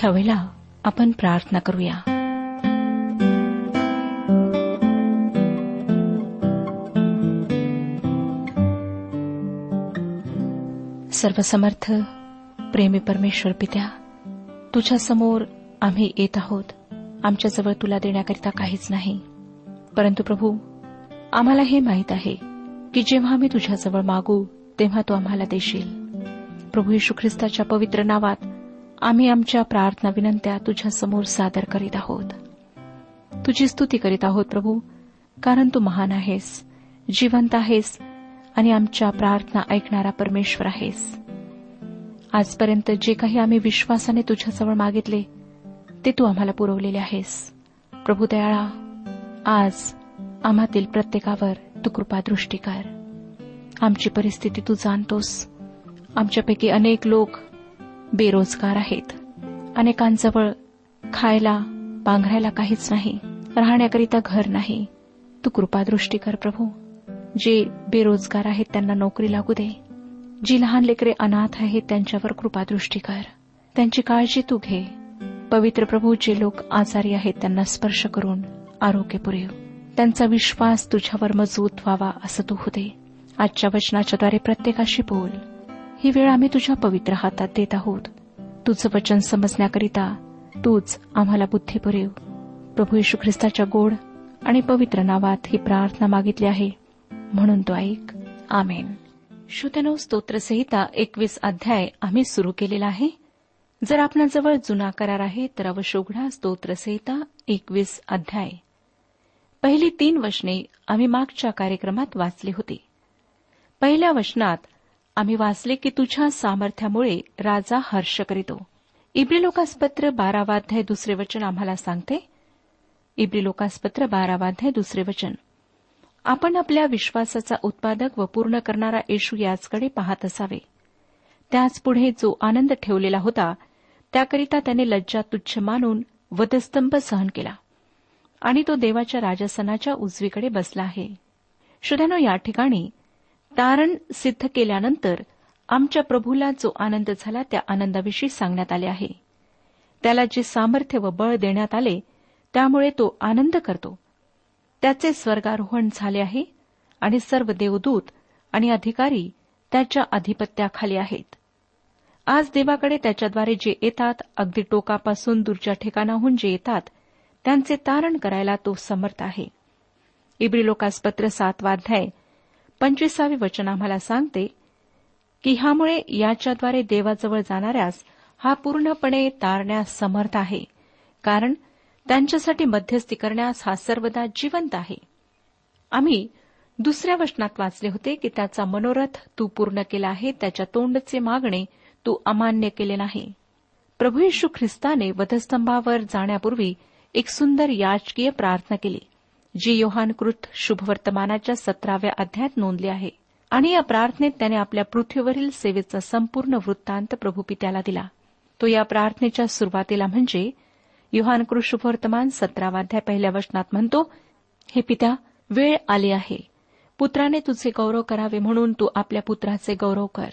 ह्यावेळेला आपण प्रार्थना करूया सर्वसमर्थ प्रेमी परमेश्वर पित्या तुझ्या समोर आम्ही येत आहोत आमच्याजवळ तुला देण्याकरिता काहीच नाही परंतु प्रभू आम्हाला हे माहीत आहे की जेव्हा आम्ही तुझ्याजवळ मागू तेव्हा तू आम्हाला देशील प्रभू यशू ख्रिस्ताच्या पवित्र नावात आम्ही आमच्या प्रार्थना विनंत्या तुझ्यासमोर सादर करीत आहोत तुझी स्तुती करीत आहोत प्रभू कारण तू महान आहेस जिवंत आहेस आणि आमच्या प्रार्थना ऐकणारा परमेश्वर आहेस आजपर्यंत जे काही आम्ही विश्वासाने तुझ्याजवळ मागितले ते तू आम्हाला पुरवलेले आहेस प्रभू दयाळा आज आम्हातील प्रत्येकावर तू कृपादृष्टी कर आमची परिस्थिती तू जाणतोस आमच्यापैकी अनेक लोक बेरोजगार आहेत अनेकांजवळ खायला पांघरायला काहीच नाही राहण्याकरिता घर नाही तू कृपादृष्टी कर प्रभू जे बेरोजगार आहेत त्यांना नोकरी लागू दे जी लहान लेकरे अनाथ आहेत त्यांच्यावर कृपादृष्टी कर त्यांची काळजी तू घे पवित्र प्रभू जे लोक आजारी आहेत त्यांना स्पर्श करून आरोग्य पुरेव त्यांचा विश्वास तुझ्यावर मजबूत व्हावा असं तू होते आजच्या वचनाच्याद्वारे प्रत्येकाशी बोल ही वेळ आम्ही तुझ्या पवित्र हातात देत आहोत तुझं वचन समजण्याकरिता तूच आम्हाला बुद्धी पुरेव प्रभू येशू ख्रिस्ताच्या गोड आणि पवित्र नावात ही प्रार्थना मागितली आहे म्हणून तो ऐक आमेन श्रोत्यानो स्तोत्रसंहिता एकवीस अध्याय आम्ही सुरू केलेला आहे जर आपणाजवळ जुना करार आहे तर अवश्य उघडा स्तोत्रसंहिता एकवीस अध्याय पहिली तीन वचने आम्ही मागच्या कार्यक्रमात वाचली होती पहिल्या वचनात आम्ही वाचले की तुझ्या सामर्थ्यामुळे राजा हर्ष करीतो इब्री लोकासपत्र बारावाध्याय दुसरे वचन आम्हाला सांगते इब्री लोकासपत्र बारावाध्याय दुसरे वचन आपण आपल्या विश्वासाचा उत्पादक व पूर्ण करणारा येशू याचकडे पाहत असावे त्याचपुढे जो आनंद ठेवलेला होता त्याकरिता त्याने लज्जा तुच्छ मानून वधस्तंभ सहन केला आणि तो देवाच्या राजसनाच्या उजवीकडे बसला आहे श्रोत्यानो या ठिकाणी तारण सिद्ध केल्यानंतर आमच्या प्रभूला जो आनंद झाला त्या आनंदाविषयी सांगण्यात आले आहे त्याला जे सामर्थ्य व बळ देण्यात आले त्यामुळे तो आनंद करतो त्याचे स्वर्गारोहण झाले आहे आणि सर्व देवदूत आणि अधिकारी त्याच्या अधिपत्याखाली आहेत आज देवाकडे त्याच्याद्वारे जे येतात अगदी टोकापासून दूरच्या ठिकाणाहून जे येतात त्यांचे तारण करायला तो समर्थ आहे इब्रिलोकास पत्र सातवाध्याय पंचवीसावे वचन आम्हाला सांगते की ह्यामुळे याच्याद्वारे देवाजवळ जाणाऱ्यास हा पूर्णपणे तारण्यास समर्थ आहे कारण त्यांच्यासाठी मध्यस्थी करण्यास हा सर्वदा जिवंत आहे आम्ही दुसऱ्या वचनात वाचले होते की त्याचा मनोरथ तू पूर्ण केला आहे त्याच्या तोंडचे मागणे तू अमान्य केले नाही प्रभू येशू ख्रिस्ताने वधस्तंभावर जाण्यापूर्वी एक सुंदर याचकीय प्रार्थना केली जी योहानकृत शुभवर्तमानाच्या सतराव्या अध्यायात नोंदली आहे आणि या प्रार्थनेत त्याने आपल्या पृथ्वीवरील सेवेचा संपूर्ण वृत्तांत प्रभू पित्याला दिला तो या प्रार्थनेच्या सुरुवातीला म्हणजे युहानकृत शुभवर्तमान अध्याय पहिल्या वचनात म्हणतो हे पित्या वेळ आली आहे पुत्राने तुझे गौरव करावे म्हणून तू आपल्या पुत्राचे गौरव कर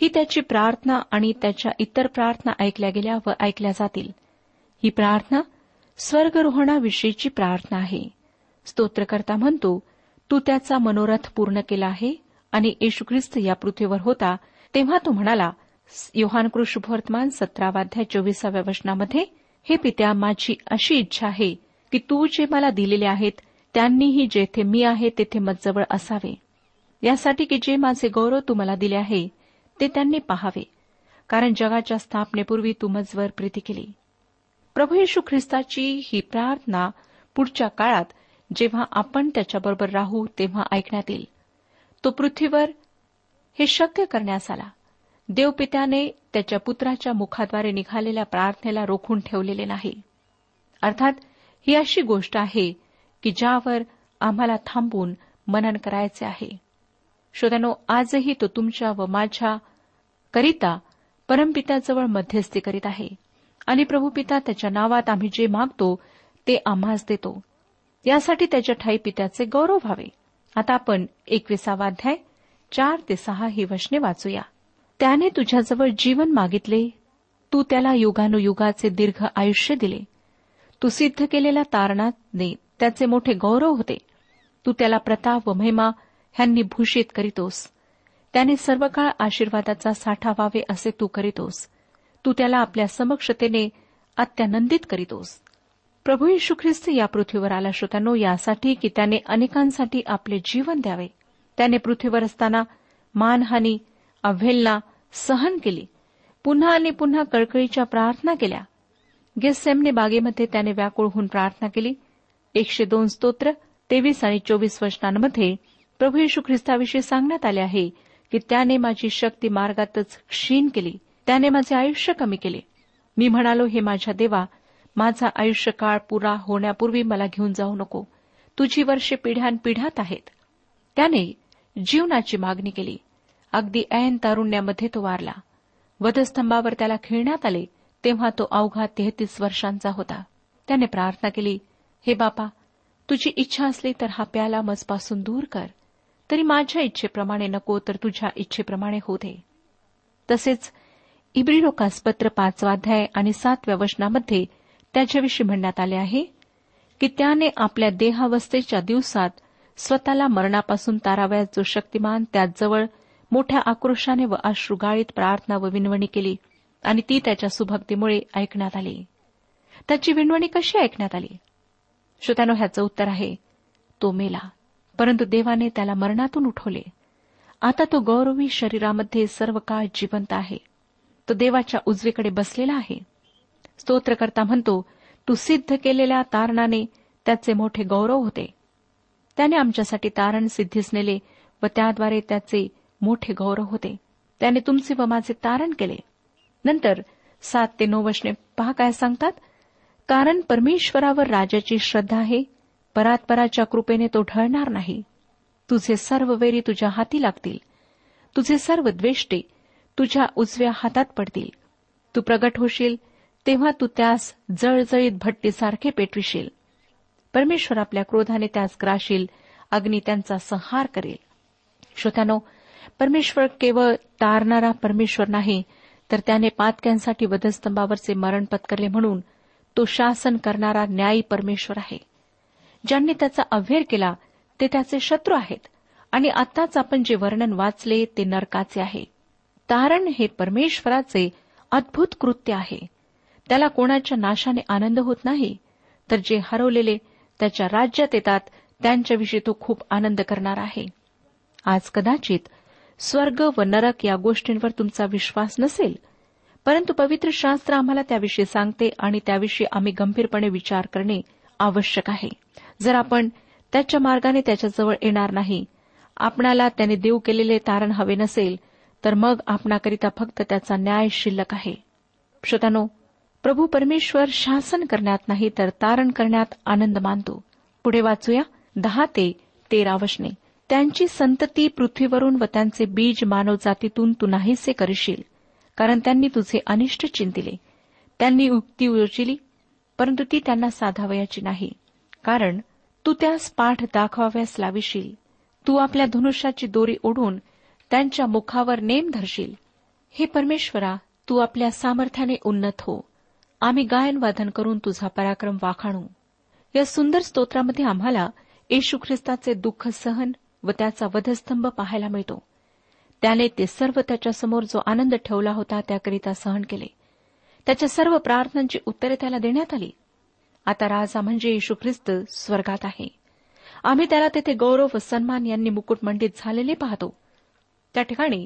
ही त्याची प्रार्थना आणि त्याच्या इतर प्रार्थना ऐकल्या गेल्या व ऐकल्या जातील ही प्रार्थना स्वर्गरोहणाविषयीची प्रार्थना आहे स्तोत्रकर्ता म्हणतो तू त्याचा मनोरथ पूर्ण केला आहे आणि येशू ख्रिस्त या पृथ्वीवर होता तेव्हा तो म्हणाला योहानकृ शुभवर्तमान सतरावाध्या चोवीसाव्या वचनामध्ये हे पित्या माझी अशी इच्छा आहे की तू जे मला दिलेले आहेत त्यांनीही जेथे मी आहे तेथे मजजवळ असावे यासाठी की जे माझे गौरव तू मला दिले आहे ते त्यांनी पाहावे कारण जगाच्या स्थापनेपूर्वी तू मजवर प्रीती केली प्रभू येशू ख्रिस्ताची ही प्रार्थना पुढच्या काळात जेव्हा आपण त्याच्याबरोबर राहू तेव्हा ऐकण्यात येईल तो पृथ्वीवर हे शक्य करण्यास आला देवपित्याने त्याच्या पुत्राच्या मुखाद्वारे निघालेल्या प्रार्थनेला रोखून ठेवलेले नाही अर्थात ही अशी गोष्ट आहे की ज्यावर आम्हाला थांबून मनन करायचे आहे श्रोत्यानो आजही तो तुमच्या व माझ्या करिता परमपित्याजवळ मध्यस्थी करीत आहे आणि प्रभूपिता त्याच्या नावात आम्ही जे मागतो ते आम्हाच देतो यासाठी त्याच्या ठाई पित्याचे गौरव व्हावे आता आपण एकविसावाध्याय चार ते सहा ही वशने वाचूया त्याने तुझ्याजवळ जीवन मागितले तू त्याला युगानुयुगाचे दीर्घ आयुष्य दिले तू सिद्ध केलेल्या तारणाने त्याचे मोठे गौरव होते तू त्याला प्रताप व महिमा ह्यांनी भूषित करीतोस त्याने सर्व काळ आशीर्वादाचा साठा व्हावे असे तू करीतोस तू त्याला आपल्या समक्षतेने अत्यानंदित करीतोस प्रभू येशू ख्रिस्त या पृथ्वीवर आला श्रोत्यानो यासाठी की त्याने अनेकांसाठी आपले जीवन द्यावे त्याने पृथ्वीवर असताना मानहानी अव्हेलना सहन केली पुन्हा आणि पुन्हा कळकळीच्या प्रार्थना केल्या गेसेमने बागेमध्ये त्याने व्याकुळ होऊन प्रार्थना केली एकशे दोन स्तोत्र तेवीस आणि चोवीस वचनांमध्ये प्रभू येशू ख्रिस्ताविषयी सांगण्यात आले आहे की त्याने माझी शक्ती मार्गातच क्षीण केली त्याने माझे आयुष्य कमी केले मी म्हणालो हे माझ्या देवा माझा आयुष्यकाळ पुरा होण्यापूर्वी मला घेऊन जाऊ नको तुझी वर्षे पिढ्यानपिढ्यात आहेत त्याने जीवनाची मागणी केली अगदी ऐन तारुण्यामध्ये तो वारला वधस्तंभावर त्याला खेळण्यात आले तेव्हा तो अवघा तेहतीस वर्षांचा होता त्याने प्रार्थना केली हे बापा तुझी इच्छा असली तर हा प्याला मजपासून दूर कर तरी माझ्या इच्छेप्रमाणे नको तर तुझ्या इच्छेप्रमाणे हो दे तसेच इब्रिरोकास पत्र पाचवाध्याय आणि सातव्या वचनामध्ये त्याच्याविषयी म्हणण्यात आले आहे की त्याने आपल्या देहावस्थेच्या दिवसात स्वतःला मरणापासून ताराव्यात जो शक्तिमान त्याजवळ मोठ्या आक्रोशाने व अश्रुगाळीत प्रार्थना व विनवणी केली आणि ती त्याच्या सुभक्तीमुळे ऐकण्यात आली त्याची विनवणी कशी ऐकण्यात आली श्रोत्यानो ह्याचं उत्तर आहे तो मेला परंतु देवाने त्याला मरणातून उठवले आता तो गौरवी शरीरामध्ये सर्व काळ जिवंत आहे तो देवाच्या उजवीकडे बसलेला आहे स्तोत्रकर्ता म्हणतो तू सिद्ध केलेल्या तारणाने त्याचे मोठे गौरव होते त्याने आमच्यासाठी तारण सिद्धीस नेले व त्याद्वारे त्याचे मोठे गौरव होते त्याने तुमचे व माझे तारण केले नंतर सात ते नऊ वशने पहा काय सांगतात कारण परमेश्वरावर राजाची श्रद्धा आहे परात्पराच्या कृपेने तो ढळणार नाही तुझे सर्व वेरी तुझ्या हाती लागतील तुझे सर्व द्वेष्टे तुझ्या उजव्या हातात पडतील तू प्रगट होशील तेव्हा तू त्यास जळजळीत भट्टीसारखे पेटविशील परमेश्वर आपल्या क्रोधाने त्यास ग्राशील अग्नी त्यांचा संहार करेल श्रोत्यानो परमेश्वर केवळ तारणारा परमेश्वर नाही तर त्याने पातक्यांसाठी वधस्तंभावरचे मरण पत्करले म्हणून तो शासन करणारा न्यायी परमेश्वर आहे ज्यांनी त्याचा अव्हेर केला ते त्याचे शत्रू आहेत आणि आताच आपण जे वर्णन वाचले ते नरकाचे आहे तारण हे परमेश्वराचे अद्भुत कृत्य आहे त्याला कोणाच्या नाशाने आनंद होत नाही तर जे हरवलेले त्याच्या राज्यात येतात त्यांच्याविषयी तो खूप आनंद करणार आहे आज कदाचित स्वर्ग व नरक या गोष्टींवर तुमचा विश्वास नसेल परंतु पवित्र शास्त्र आम्हाला त्याविषयी सांगते आणि त्याविषयी आम्ही गंभीरपणे विचार करणे आवश्यक आहे जर आपण त्याच्या मार्गाने त्याच्याजवळ येणार नाही आपणाला त्याने देऊ केलेले तारण हवे नसेल तर मग आपणाकरिता फक्त त्याचा न्याय शिल्लक आहे श्रोतानो प्रभू परमेश्वर शासन करण्यात नाही तर तारण करण्यात आनंद मानतो पुढे वाचूया दहा ते तेरा वशने त्यांची संतती पृथ्वीवरून व त्यांचे बीज मानव जातीतून तू नाहीसे करशील कारण त्यांनी तुझे अनिष्ट चिंतिले त्यांनी उक्ती योजिली परंतु ती त्यांना साधावयाची नाही कारण तू त्यास पाठ दाखवाव्यास लाविशील तू आपल्या धनुष्याची दोरी ओढून त्यांच्या मुखावर नेम धरशील हे परमेश्वरा तू आपल्या सामर्थ्याने उन्नत हो आम्ही गायनवादन करून तुझा पराक्रम वाखाणू या सुंदर स्तोत्रामध्ये आम्हाला येशू ख्रिस्ताचे दुःख सहन व त्याचा वधस्तंभ पाहायला मिळतो त्याने ते सर्व त्याच्यासमोर जो आनंद ठेवला होता त्याकरिता सहन केले त्याच्या सर्व प्रार्थनांची उत्तरे त्याला देण्यात आली आता राजा म्हणजे येशू ख्रिस्त स्वर्गात आहे आम्ही त्याला तेथे गौरव व सन्मान यांनी मुकुटमंडित झालेले पाहतो त्या ठिकाणी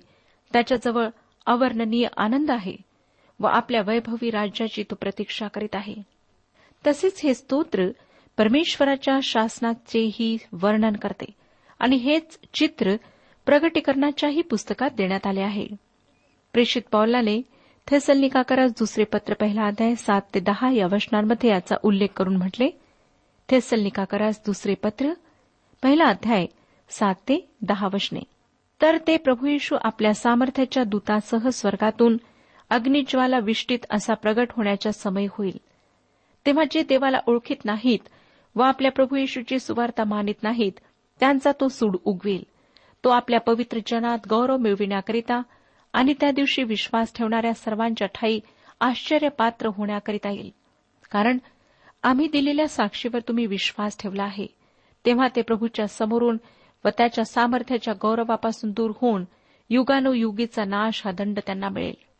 त्याच्याजवळ अवर्णनीय आनंद आहे व आपल्या वैभवी राज्याची तो प्रतीक्षा करीत आहे तसेच हे स्तोत्र परमेश्वराच्या शासनाचेही वर्णन करते आणि हेच चित्र प्रगटीकरणाच्याही पुस्तकात देण्यात आले आहे प्रेषित पौलाने थेसलनिकाकरास दुसरे पत्र पहिला अध्याय सात ते दहा या वचनांमध्ये याचा उल्लेख करून म्हटले थेसलनिकाकरास दुसरे पत्र पहिला अध्याय सात ते दहा वचने तर ते प्रभू येशू आपल्या सामर्थ्याच्या दूतासह स्वर्गातून अग्निज्वाला विष्टीत असा प्रगट होण्याच्या समय होईल तेव्हा जे देवाला ओळखीत नाहीत व आपल्या प्रभू येशूची सुवार्ता मानित नाहीत त्यांचा तो सूड उगवेल तो आपल्या पवित्र जनात गौरव मिळविण्याकरिता आणि त्या दिवशी विश्वास ठेवणाऱ्या सर्वांच्या ठाई आश्चर्यपात्र होण्याकरिता येईल कारण आम्ही दिलेल्या साक्षीवर तुम्ही विश्वास ठेवला आहे तेव्हा ते प्रभूच्या समोरून व त्याच्या सामर्थ्याच्या गौरवापासून दूर होऊन युगानुयुगीचा नाश हा दंड त्यांना मिळेल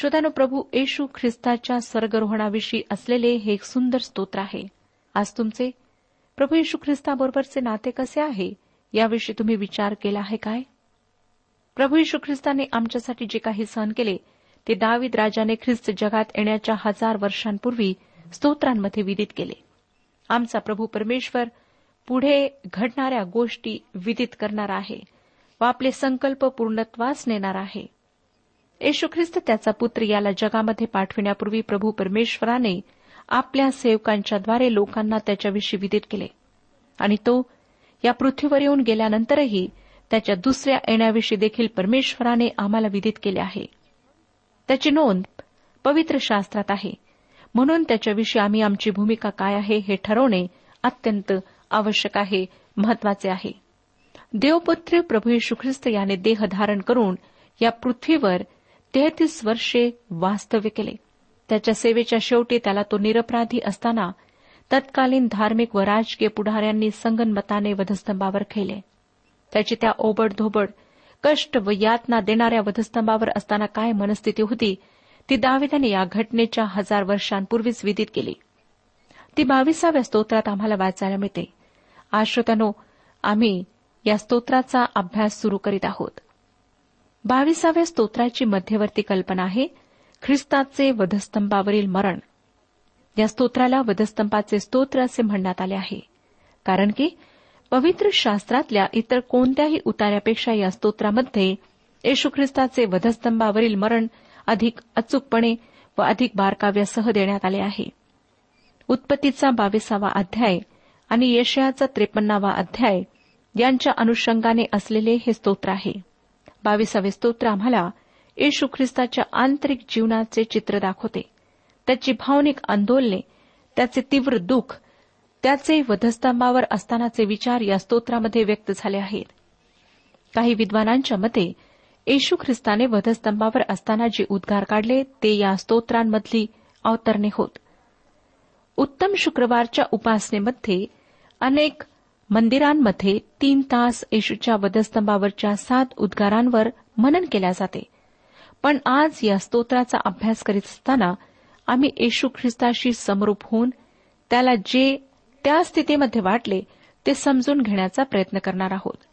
श्रोत्यानो प्रभू येशू ख्रिस्ताच्या स्वर्गरोहणाविषयी असलेले हे एक सुंदर स्तोत्र आहे आज तुमचे प्रभू येशू ख्रिस्ताबरोबरचे नाते कसे आहे याविषयी तुम्ही विचार केला आहे काय प्रभू येशू ख्रिस्ताने आमच्यासाठी जे काही सहन केले ते दावीद राजाने ख्रिस्त जगात येण्याच्या हजार वर्षांपूर्वी स्तोत्रांमध्ये विदित केले आमचा प्रभू परमेश्वर पुढे घडणाऱ्या गोष्टी विदित करणार आहे व आपले संकल्प पूर्णत्वास नेणार आहे येशू ख्रिस्त त्याचा पुत्र याला जगामध्ये पाठविण्यापूर्वी प्रभू परमेश्वराने आपल्या सेवकांच्याद्वारे लोकांना त्याच्याविषयी विदित केले आणि तो या पृथ्वीवर येऊन गेल्यानंतरही त्याच्या दुसऱ्या येण्याविषयी देखील परमेश्वराने आम्हाला विदित केले आहे त्याची नोंद पवित्र शास्त्रात आहे म्हणून त्याच्याविषयी आम्ही आमची भूमिका काय आहे हे ठरवणे अत्यंत आवश्यक आहे महत्वाचे आहे देवपुत्र प्रभू ख्रिस्त याने देह धारण करून या पृथ्वीवर तेहतीस वर्षे वास्तव्य केले त्याच्या सेवेच्या शेवटी त्याला तो निरपराधी असताना तत्कालीन धार्मिक व राजकीय पुढाऱ्यांनी संगनमताने वधस्तंभावर खेले त्याची त्या ओबडधोबड कष्ट व यातना देणाऱ्या वधस्तंभावर असताना काय मनस्थिती होती ती दाविदाने या घटनेच्या हजार वर्षांपूर्वीच विदित केली ती बावीसाव्या स्तोत्रात आम्हाला वाचायला मिळते आश्रोत्यानो आम्ही या स्तोत्राचा अभ्यास सुरू करीत आहोत बावीसाव्या स्तोत्राची मध्यवर्ती कल्पना आहे ख्रिस्ताचे वधस्तंभावरील मरण या स्तोत्राला वधस्तंभाचे स्तोत्र असे म्हणण्यात आले आहे कारण की पवित्र शास्त्रातल्या इतर कोणत्याही उतार्यापेक्षा या स्तोत्रामध्ये येशू ख्रिस्ताचे वधस्तंभावरील मरण अधिक अचूकपणे व अधिक बारकाव्यासह देण्यात आले आहे उत्पत्तीचा बावीसावा अध्याय आणि यशयाचा त्रेपन्नावा अध्याय यांच्या अनुषंगाने असलेले हे स्तोत्र आहे बावीसावे स्तोत्र आम्हाला येशू ख्रिस्ताच्या आंतरिक जीवनाचे चित्र दाखवते त्याची भावनिक आंदोलने त्याचे तीव्र दुःख त्याचे वधस्तंभावर असतानाचे विचार या स्तोत्रामध्ये व्यक्त झाले आहेत काही विद्वानांच्या मते येशू ख्रिस्ताने वधस्तंभावर असताना जे उद्गार काढले ते या स्तोत्रांमधली अवतरणे होत उत्तम शुक्रवारच्या उपासनेमध्ये अनेक मंदिरांमध्ये तीन तास येशूच्या वधस्तंभावरच्या सात उद्गारांवर मनन केल्या जाते पण आज या स्तोत्राचा अभ्यास करीत असताना आम्ही येशू ख्रिस्ताशी समरूप होऊन त्याला जे त्या स्थितीमध्ये वाटले ते समजून घेण्याचा प्रयत्न करणार आहोत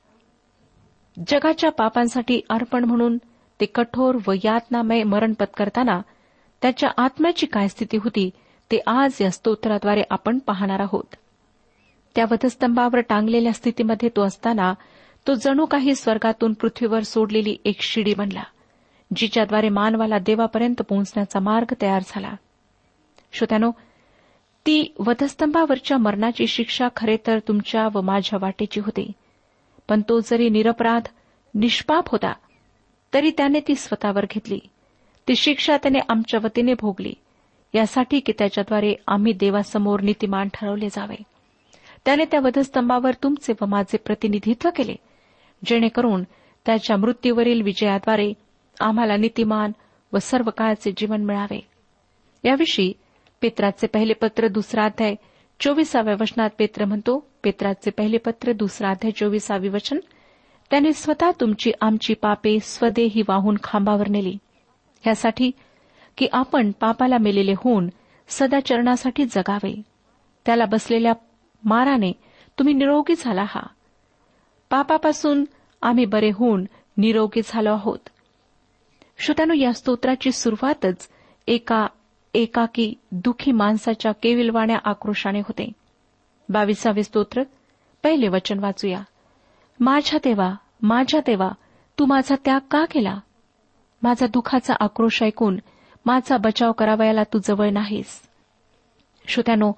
जगाच्या पापांसाठी अर्पण म्हणून ते कठोर व यातनामय मरण पत्करताना त्याच्या आत्म्याची काय स्थिती होती ते आज या स्तोत्राद्वारे आपण पाहणार आहोत त्या वधस्तंभावर टांगलेल्या स्थितीमध्ये तो असताना तो जणू काही स्वर्गातून पृथ्वीवर सोडलेली एक शिडी बनला जिच्याद्वारे मानवाला देवापर्यंत पोहोचण्याचा मार्ग तयार झाला श्रोत्यानो ती वधस्तंभावरच्या मरणाची शिक्षा खरे तर तुमच्या व माझ्या वाटेची होती पण तो जरी निरपराध निष्पाप होता तरी त्याने ती स्वतःवर घेतली ती शिक्षा त्याने आमच्या वतीने भोगली यासाठी की त्याच्याद्वारे आम्ही देवासमोर नीतीमान ठरवले जावे त्याने त्या वधस्तंभावर तुमचे व माझे प्रतिनिधित्व केले जेणेकरून त्याच्या मृत्यूवरील विजयाद्वारे आम्हाला नीतिमान व सर्व काळाचे जीवन मिळावे याविषयी पेत्राचे पहिले पत्र दुसरा अध्याय चोवीसाव्या वचनात पेत्र म्हणतो पेत्राचे पहिले पत्र दुसरा अध्याय चोवीसावी वचन त्याने स्वतः तुमची आमची पापे स्वदेही वाहून खांबावर नेली यासाठी की आपण पापाला मेलेले होऊन सदाचरणासाठी जगावे त्याला बसलेल्या माराने तुम्ही निरोगी झाला हा पापापासून आम्ही बरे होऊन निरोगी झालो आहोत श्रोतानु या स्तोत्राची सुरुवातच एका एकाकी दुखी माणसाच्या केविलवाण्या आक्रोशाने होते बावीसावे स्तोत्र पहिले वचन वाचूया माझ्या देवा माझ्या देवा तू माझा त्याग का केला माझा दुखाचा आक्रोश ऐकून माझा बचाव करावयाला तू जवळ नाहीस श्रोत्यानो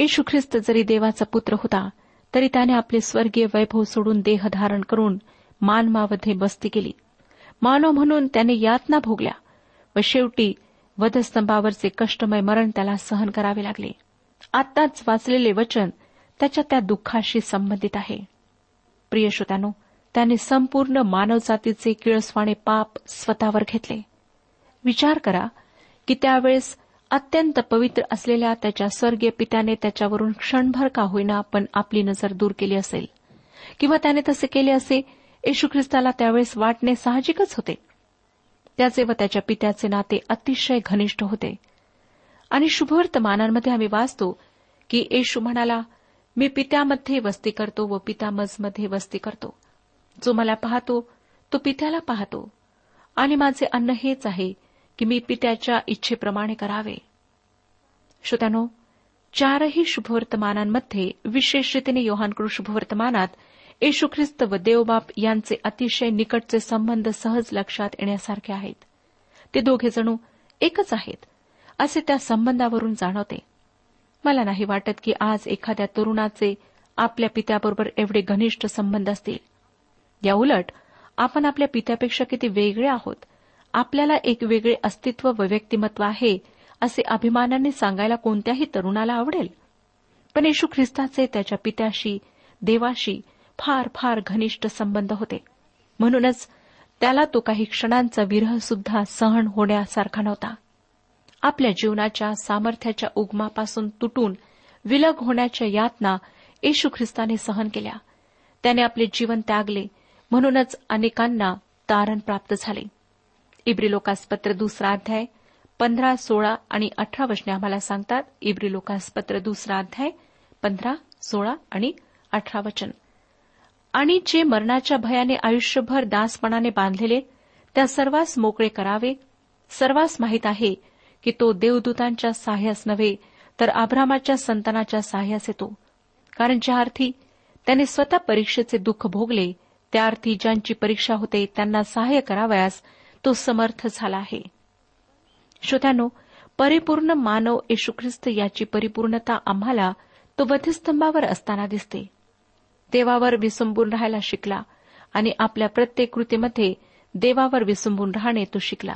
येशू ख्रिस्त जरी देवाचा पुत्र होता तरी त्याने आपले स्वर्गीय वैभव सोडून देह धारण करून मानवामध्ये बस्ती केली मानव म्हणून त्याने यातना भोगल्या व शेवटी वधस्तंभावरचे कष्टमय मरण त्याला सहन करावे लागले आताच वाचलेले वचन त्याच्या त्या दुःखाशी संबंधित आहे प्रियश्रोत्यानो त्याने संपूर्ण मानवजातीचे किळसवाणे पाप स्वतःवर घेतले विचार करा की त्यावेळेस अत्यंत पवित्र असलेल्या त्याच्या स्वर्गीय पित्याने त्याच्यावरून क्षणभर का होईना पण आपली नजर दूर केली असेल किंवा त्याने तसे केले असे येशू ख्रिस्ताला त्यावेळेस वाटणे साहजिकच होते त्याचे व त्याच्या पित्याचे नाते अतिशय घनिष्ठ होते आणि शुभवर्तमानांमध्ये आम्ही वाचतो की येशू म्हणाला मी पित्यामध्ये वस्ती करतो व पिता मजमध्ये वस्ती करतो जो मला पाहतो तो पित्याला पाहतो आणि माझे अन्न हेच आहे की मी पित्याच्या इच्छेप्रमाणे करावे श्रोत्यानो चारही शुभवर्तमानांमध्ये विशेष रीतीने योहानकडून शुभवर्तमानात येशू ख्रिस्त व देवबाप यांचे अतिशय निकटचे संबंध सहज लक्षात येण्यासारखे आहेत ते दोघे जणू एकच आहेत असे त्या संबंधावरून जाणवते मला नाही वाटत की आज एखाद्या तरुणाचे आपल्या पित्याबरोबर एवढे घनिष्ठ संबंध असतील याउलट आपण आपल्या पित्यापेक्षा किती वेगळे आहोत आपल्याला एक वेगळे अस्तित्व व व्यक्तिमत्व आहे असे अभिमानाने सांगायला कोणत्याही तरुणाला आवडेल पण येशू ख्रिस्ताचे त्याच्या पित्याशी देवाशी फार फार घनिष्ठ संबंध होते म्हणूनच त्याला तो काही क्षणांचा विरह सुद्धा सहन होण्यासारखा नव्हता आपल्या जीवनाच्या सामर्थ्याच्या उगमापासून तुटून विलग होण्याच्या यातना येशू ख्रिस्ताने सहन केल्या त्याने आपले जीवन त्यागले म्हणूनच अनेकांना तारण प्राप्त झाले इब्रिलोकासपत्र दुसरा अध्याय पंधरा सोळा आणि अठरा वचने आम्हाला सांगतात इब्रिलोकासपत्र दुसरा अध्याय पंधरा सोळा आणि अठरा वचन आणि जे मरणाच्या भयाने आयुष्यभर दासपणाने बांधलेले त्या सर्वांस मोकळे करावे सर्वांस माहीत आहे की तो देवदूतांच्या साह्यास नव्हे तर आभ्रामाच्या संतानाच्या साह्यास येतो कारण ज्या अर्थी त्याने स्वतः परीक्षेचे दुःख भोगले त्या अर्थी ज्यांची परीक्षा होते त्यांना सहाय्य करावयास तो समर्थ झाला आहे श्रोत्यानो परिपूर्ण मानव येशू ख्रिस्त याची परिपूर्णता आम्हाला तो वधस्तंभावर असताना दिसते देवावर विसंबून राहायला शिकला आणि आपल्या प्रत्येक कृतीमध्ये देवावर विसंबून राहणे तो शिकला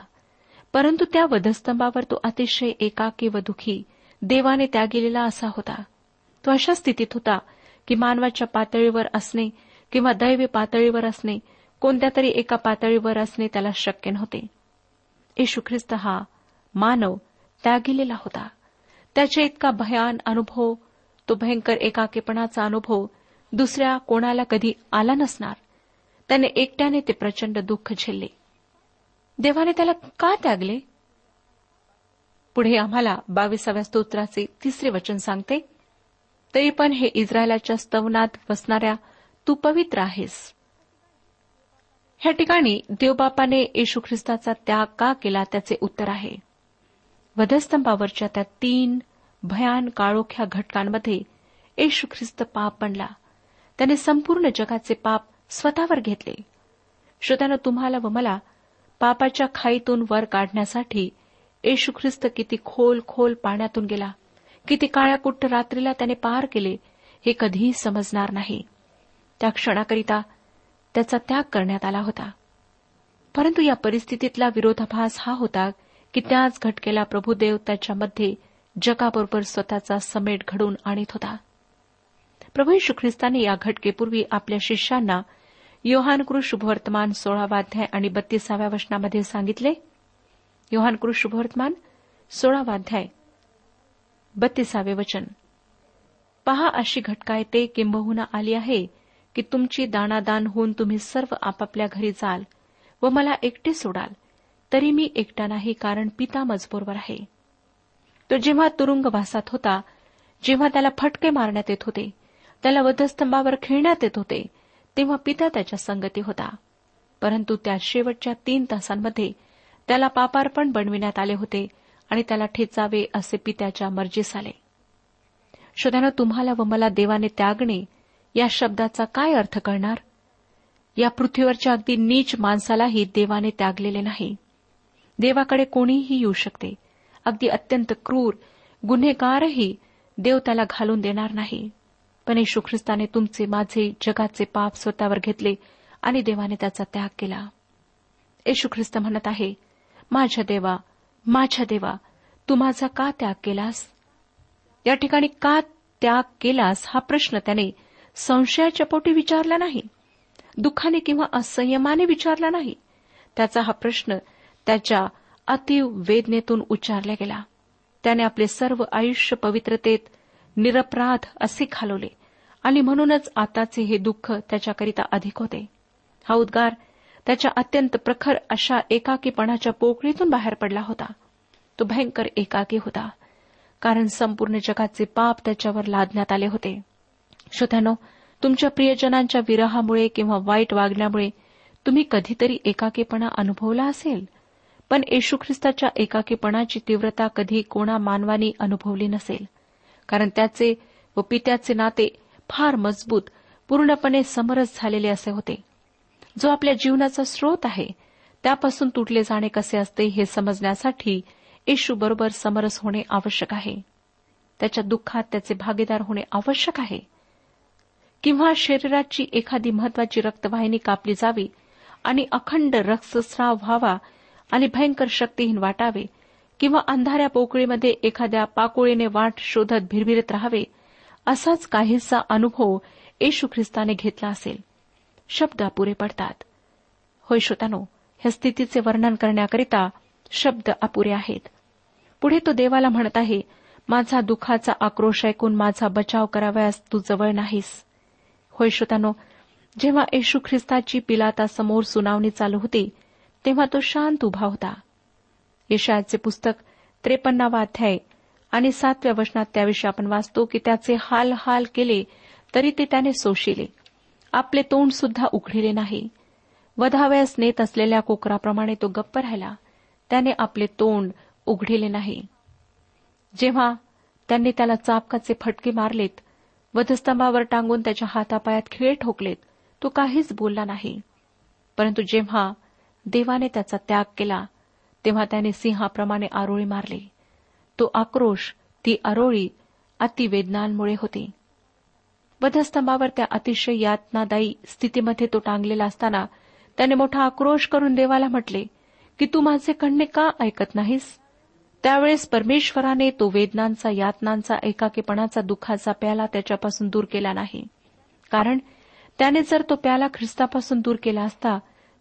परंतु त्या वधस्तंभावर तो अतिशय एकाकी व दुखी देवाने त्या गेलेला असा होता तो अशा स्थितीत होता की मानवाच्या पातळीवर असणे किंवा दैव पातळीवर असणे कोणत्या तरी एका पातळीवर असणे त्याला शक्य नव्हते येशू ख्रिस्त हा मानव त्यागिलेला होता त्याचे इतका भयान अनुभव तो भयंकर एकाकीपणाचा अनुभव दुसऱ्या कोणाला कधी आला नसणार त्याने एकट्याने ते प्रचंड दुःख झेलले देवाने त्याला का त्यागले पुढे आम्हाला बावीसाव्या स्तोत्राचे तिसरे वचन सांगते तरी पण हे इस्रायलाच्या स्तवनात बसणाऱ्या तू पवित्र आहेस या ठिकाणी देवबापाने येशू ख्रिस्ताचा त्याग का केला त्याचे उत्तर आहे वधस्तंभावरच्या त्या तीन भयान काळोख्या घटकांमध्ये येशू ख्रिस्त पाप बनला त्याने संपूर्ण जगाचे पाप स्वतःवर घेतले श्रोत्यानं तुम्हाला व मला पापाच्या खाईतून वर काढण्यासाठी येशू ख्रिस्त किती खोल खोल पाण्यातून गेला किती काळ्या कुट्ट रात्रीला त्याने पार केले हे कधीही समजणार नाही त्या क्षणाकरिता त्याचा त्याग करण्यात आला होता परंतु या परिस्थितीतला विरोधाभास हा होता की त्याच घटकेला प्रभुदेव त्याच्यामध्ये जगाबरोबर स्वतःचा समेट घडून आणत होता प्रभू यशू ख्रिस्ताने या घटकेपूर्वी आपल्या शिष्यांना योहानकृ शुभवर्तमान सोळावाध्याय आणि बत्तीसाव्या वचनामध्ये सांगितले योहानकृ शुभवर्तमान सोळावाध्याय बत्तीसावे वचन पहा अशी घटका येते किंबहुना आली आहे की तुमची दानादान होऊन तुम्ही सर्व आपापल्या घरी जाल व मला एकटे सोडाल तरी मी एकटा नाही कारण पिता मजबूरवर आहे तो जेव्हा तुरुंगवासात होता जेव्हा त्याला फटके मारण्यात येत होते त्याला वधस्तंभावर खेळण्यात येत होते तेव्हा पिता त्याच्या संगती होता परंतु त्या शेवटच्या तीन तासांमध्ये त्याला पापार्पण बनविण्यात आले होते आणि त्याला ठेचावे असे पित्याच्या मर्जीस आले श्रोत्यानं तुम्हाला व मला देवाने त्यागणे या शब्दाचा काय अर्थ करणार या पृथ्वीवरच्या अगदी नीच माणसालाही देवाने त्यागलेले नाही देवाकडे कोणीही येऊ शकते अगदी अत्यंत क्रूर गुन्हेगारही देव त्याला घालून देणार नाही पण येशू ख्रिस्ताने तुमचे माझे जगाचे पाप स्वतःवर घेतले आणि देवाने त्याचा त्याग केला येशू ख्रिस्त म्हणत आहे माझ्या देवा माझ्या देवा तू माझा का त्याग केलास या ठिकाणी का त्याग केलास हा प्रश्न त्याने संशयाच्या पोटी विचारला नाही दुःखाने किंवा असंयमाने विचारला नाही त्याचा हा प्रश्न त्याच्या अतीव वेदनेतून उच्चारला गेला त्याने आपले सर्व आयुष्य पवित्रतेत निरपराध असे खालवले आणि म्हणूनच आताचे हे दुःख त्याच्याकरिता अधिक होते हा उद्गार त्याच्या अत्यंत प्रखर अशा एकाकीपणाच्या पोकळीतून बाहेर पडला होता तो भयंकर एकाकी होता कारण संपूर्ण जगाचे पाप त्याच्यावर लादण्यात आले होते श्रोत्यानो तुमच्या प्रियजनांच्या विरहामुळे किंवा वाईट वागण्यामुळे तुम्ही कधीतरी एकाकीपणा अनुभवला असेल पण येशू ख्रिस्ताच्या एकाकीपणाची तीव्रता कधी कोणा मानवानी अनुभवली नसेल कारण त्याचे व पित्याचे नाते फार मजबूत पूर्णपणे समरस झालेले असे होते जो आपल्या जीवनाचा स्रोत आहे त्यापासून तुटले जाणे कसे असते हे समजण्यासाठी येशूबरोबर समरस होणे आवश्यक आहे त्याच्या दुःखात त्याचे भागीदार होणे आवश्यक आहे किंवा शरीराची एखादी महत्वाची रक्तवाहिनी कापली जावी आणि अखंड रक्तस्राव व्हावा आणि भयंकर शक्तीहीन वाटावे किंवा अंधाऱ्या पोकळीमध्ये एखाद्या पाकोळीने वाट शोधत भिरभिरत राहावे असाच काहीसा अनुभव येशू ख्रिस्ताने घेतला असेल शब्द अपुरे पडतात होय श्रोतानो ह्या स्थितीचे वर्णन करण्याकरिता शब्द अपुरे आहेत पुढे तो देवाला म्हणत आहे माझा दुखाचा आक्रोश ऐकून माझा बचाव करावयास तू जवळ नाहीस होय जेव्हा येशू ख्रिस्ताची समोर सुनावणी चालू होती तेव्हा तो शांत उभा होता येशायाचे पुस्तक त्रेपन्नावा अध्याय आणि सातव्या वचनात त्याविषयी आपण वाचतो की त्याचे हाल हाल केले तरी ते त्याने सोशिले आपले तोंड सुद्धा उघडिले नाही वधाव्यास नेत असलेल्या कोकराप्रमाणे तो गप्प राहिला त्याने आपले तोंड उघडिले नाही जेव्हा त्यांनी त्याला चापकाचे फटके मारलेत वधस्तंभावर टांगून त्याच्या हातापायात खिळे ठोकलेत तो काहीच बोलला नाही परंतु जेव्हा देवाने त्याचा त्याग केला तेव्हा त्याने सिंहाप्रमाणे आरोळी मारली तो आक्रोश ती आरोळी अतिवेदनांमुळे होती वधस्तंभावर त्या अतिशय यातनादायी स्थितीमध्ये तो टांगलेला असताना त्याने मोठा आक्रोश करून देवाला म्हटले की तू माझे कणणे का ऐकत नाहीस त्यावेळेस परमेश्वराने तो वेदनांचा यातनांचा एकाकीपणाचा दुःखाचा प्याला त्याच्यापासून दूर केला नाही कारण त्याने जर तो प्याला ख्रिस्तापासून दूर केला असता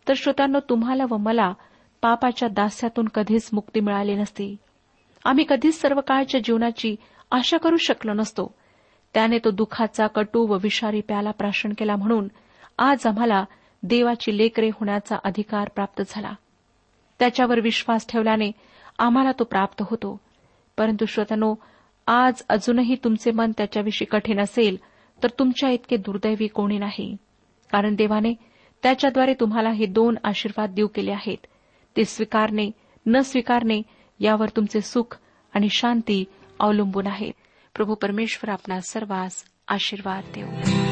तर श्रोत्यांनो तुम्हाला व मला पापाच्या दास्यातून कधीच मुक्ती मिळाली नसती आम्ही कधीच सर्व जीवनाची आशा करू शकलो नसतो त्याने तो दुःखाचा कटू व विषारी प्याला प्राशन केला म्हणून आज आम्हाला देवाची लेकरे होण्याचा अधिकार प्राप्त झाला त्याच्यावर विश्वास ठेवल्याने आम्हाला तो प्राप्त होतो परंतु श्रोतनो आज अजूनही तुमचे मन त्याच्याविषयी कठीण असेल तर तुमच्या इतके दुर्दैवी कोणी नाही कारण देवाने त्याच्याद्वारे तुम्हाला हे दोन आशीर्वाद देऊ केले आहेत ते स्वीकारणे न स्वीकारणे यावर तुमचे सुख आणि शांती अवलंबून आहेत प्रभू परमेश्वर आपला सर्वांस आशीर्वाद देऊ